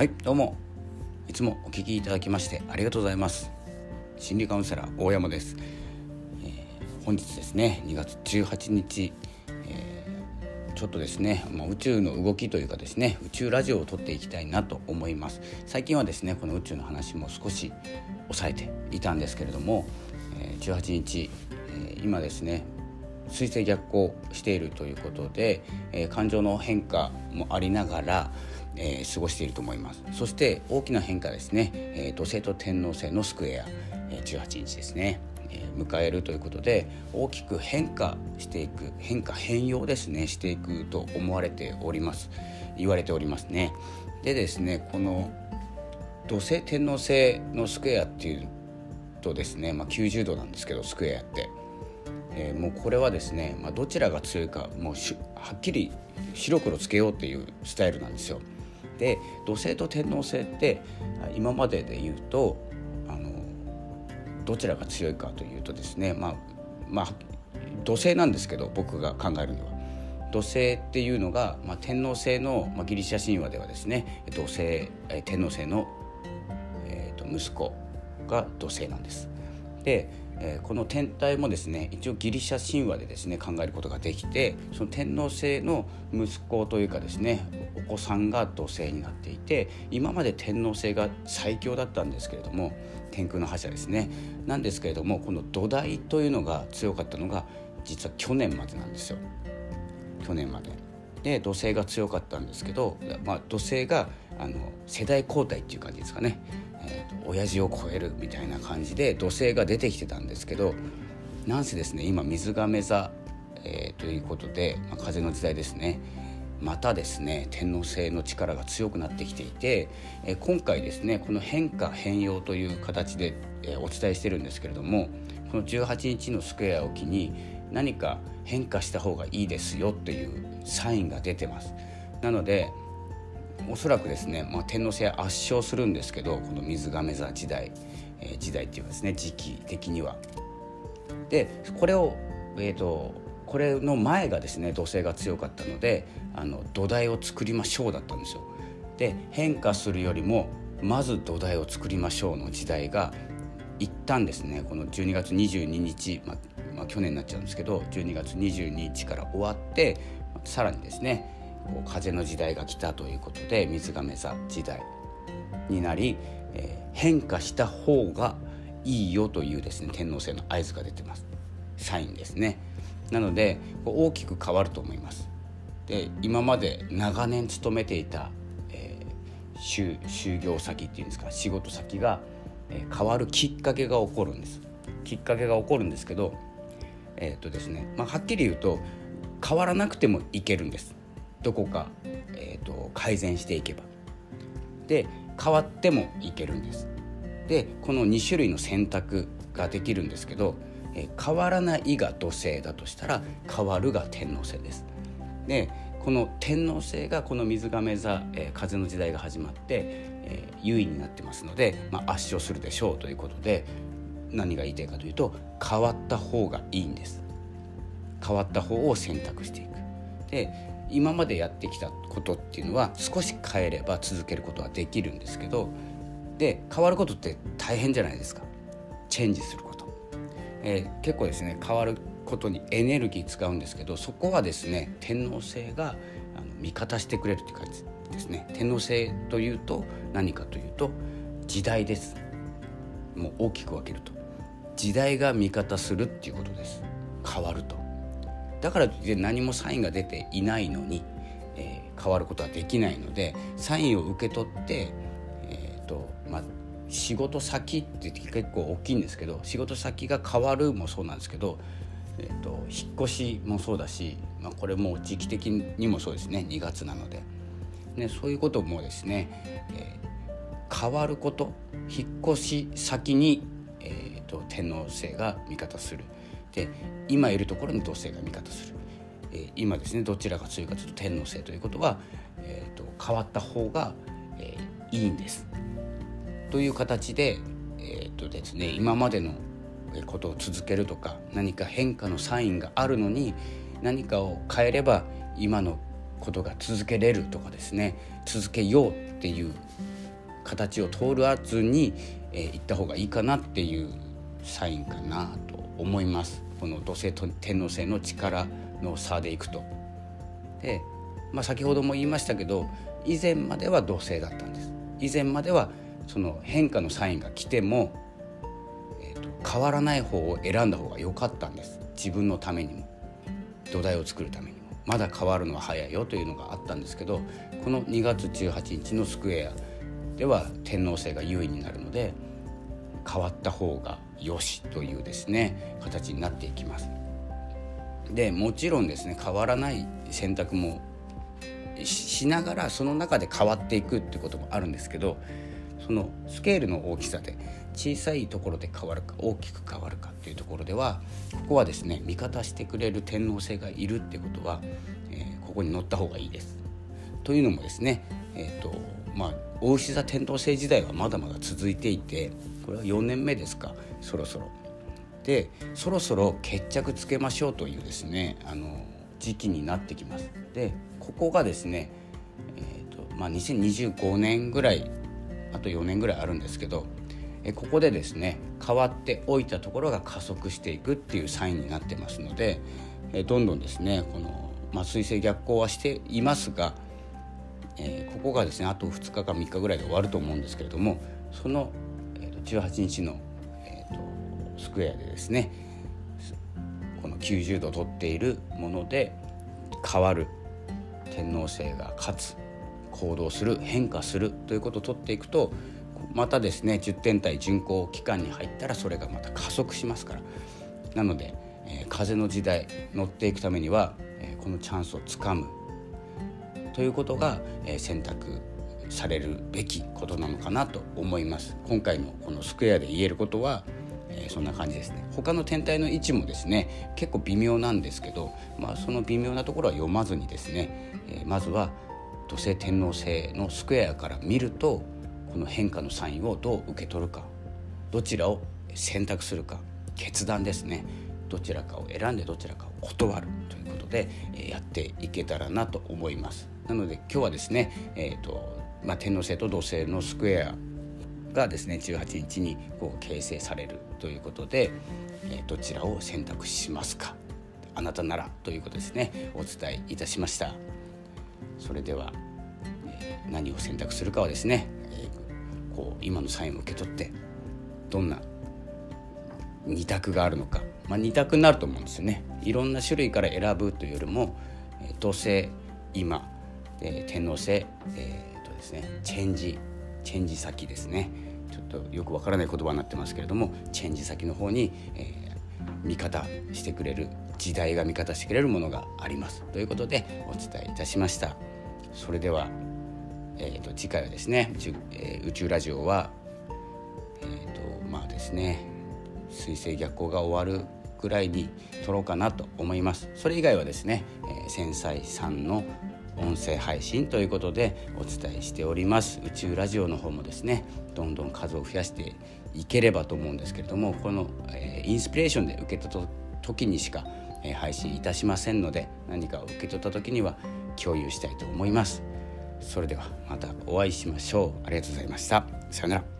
はいどうも。いつもお聞きいただきましてありがとうございます。心理カウンセラー大山です、えー、本日ですね2月18日、えー、ちょっとですね、まあ、宇宙の動きというかですね宇宙ラジオを撮っていきたいなと思います。最近はですねこの宇宙の話も少し抑えていたんですけれども、えー、18日、え今ですね水星逆行しているということで、えー、感情の変化もありながら、えー、過ごしていると思います。そして大きな変化ですね、えー、土星と天王星のスクエア、えー、18日ですね、えー、迎えるということで大きく変化していく変化変容ですね。していくと思われております。言われておりますね。でですねこの土星天王星のスクエアっていうとですね、まあ、90度なんですけどスクエアって。えー、もうこれはですね、まあ、どちらが強いかもうはっきり白黒つけようっていうスタイルなんですよ。で土星と天王星って今までで言うとあのどちらが強いかというとですねまあまあ土星なんですけど僕が考えるには。土星っていうのが、まあ、天王星の、まあ、ギリシャ神話ではですね土星、天王星の、えーと息子が土星なんです。でえー、この天体もですね一応ギリシャ神話でですね考えることができてその天皇制の息子というかですねお子さんが土星になっていて今まで天皇制が最強だったんですけれども天空の覇者ですね。なんですけれどもこの土台というのが強かったのが実は去年までなんですよ。去年まで。で土星が強かったんですけど、まあ、土星があの世代交代っていう感じですかね、親父を超えるみたいな感じで土星が出てきてたんですけどなんせですね今水亀座、えー、ということで、まあ、風の時代ですねまたですね天王星の力が強くなってきていて、えー、今回ですねこの変化変容という形で、えー、お伝えしてるんですけれどもこの18日のスクエアを機に何か変化した方がいいですよっていうサインが出てます。なのでおそらくですね、まあ、天皇制圧勝するんですけどこの水亀座時代、えー、時代っていうかですね時期的には。でこれを、えーと、これの前がですね土星が強かったのであの土台を作りましょうだったんですよ。で変化するよりもまず土台を作りましょうの時代が一旦ですねこの12月22日、まあ、まあ、去年になっちゃうんですけど12月22日から終わってさらにですねこう風の時代が来たということで水亀座時代になり、えー、変化した方がいいよというですね天皇制の合図が出てます。サインですね。なので大きく変わると思います。で今まで長年勤めていた、えー、就業先っていうんですか仕事先が、えー、変わるきっかけが起こるんです。きっかけが起こるんですけどえー、っとですね、まあ、はっきり言うと変わらなくてもいけるんです。どこか、えーと、改善していけば。で変わってもいけるんです。でこの2種類の選択ができるんですけど、えー、変わらないが土星だとしたら変わるが天王星です。でこの天王星がこの水亀座、えー、風の時代が始まって、えー、優位になってますので、まあ、圧勝するでしょうということで何が言いたいかというと変わった方がいいんです。変わった方を選択していく。で今までやってきたことっていうのは少し変えれば続けることはできるんですけどで変わることって大変じゃないですか。チェンジすること、えー、結構ですね変わることにエネルギー使うんですけどそこはですね天皇制があの味方してくれるっていう感じですね。天皇制というと何かというと時代です。もう大きく分けると。時代が味方するっていうことです。変わると。だからといって何もサインが出ていないのに、えー、変わることはできないのでサインを受け取って、えーとまあ、仕事先って結構大きいんですけど仕事先が変わるもそうなんですけど、えーと、引っ越しもそうだし、まあ、これも時期的にもそうですね2月なので、ね、そういうこともですね、えー、変わること引っ越し先に、えーと天皇制が味方する。で今いるところに土星が味方する、えー、今ですねどちらが強いかというと天王星ということは、えーと、変わった方が、えー、いいんです。という形で,、えーとですね、今までのことを続けるとか何か変化のサインがあるのに何かを変えれば今のことが続けれるとかですね続けようっていう形を通らずに、えー、行った方がいいかなっていうサインかなと思いますこの土星と天王星の力の差でいくと。で、まあ、先ほども言いましたけど以前までは土星だったんです。以前まではその変化のサインが来ても、えーと、変わらない方を選んだ方が良かったんです自分のためにも土台を作るためにもまだ変わるのは早いよというのがあったんですけどこの2月18日のスクエアでは天皇制が優位になるので変わった方がよしというですね形になっていきます。でもちろんですね変わらない選択もしながらその中で変わっていくってこともあるんですけどそのスケールの大きさで小さいところで変わるか大きく変わるかっていうところではここはですね味方してくれる天皇制がいるってことは、えー、ここに乗った方がいいです。というのもですね、えーとまあ、大牛座天皇制時代はまだまだ続いていてこれは4年目ですかそろそろ。でそろそろ決着つけましょうというですねあの時期になってきます。でここがですね、えーとまあ、2025年ぐらいあと4年ぐらいあるんですけどえここでですね変わっておいたところが加速していくっていうサインになってますのでえどんどんですねこの、まあ、水星逆行はしていますが、えー、ここがですねあと2日か3日ぐらいで終わると思うんですけれどもその、18日の、えーと、スクエアでですねこの90度取っているもので変わる天皇星が勝つ行動する変化するということを取っていくとまたですね10点体巡航期間に入ったらそれがまた加速しますから。なので、えー、風の時代乗っていくためには、えー、このチャンスをつかむということが、えー、選択されるべきことなのかなと思います。今回のこのスクエアで言えることは、えー、そんな感じですね。他の天体の位置もですね結構微妙なんですけど、まあ、その微妙なところは読まずにですね、えー、まずは土星天王星のスクエアから見るとこの変化のサインをどう受け取るかどちらを選択するか決断ですね。どちらかを選んでどちらかを断るということでやっていけたらなと思います。なので今日はですね、えーとまあ、天王星と土星のスクエアがですね18日にこう形成されるということで、えどちらを選択しますかあなたならということですねお伝えいたしました。それでは、え何を選択するかはですねえこう今のサインを受け取ってどんな2択があるのか、まあ、2択になると思うんですよね。いろんな種類から選ぶというよりも土星今、え、天王星、えーですね、チェンジチェンジ先ですね。ちょっとよくわからない言葉になってますけれどもチェンジ先の方に、えー、味方してくれる時代が味方してくれるものがあります。ということでお伝えいたしました。それではえーと、次回はですね宇宙,、えー、宇宙ラジオは、えーとまあですね水星逆行が終わるぐらいに撮ろうかなと思います。それ以外はですね、えー、繊細さんの音声配信ということでお伝えしております。宇宙ラジオの方もですねどんどん数を増やしていければと思うんですけれどもこの、えー、インスピレーションで受け取った時にしか、えー、配信いたしませんので何かを受け取った時には共有したいと思います。それではまたお会いしましょう。ありがとうございました。さようなら。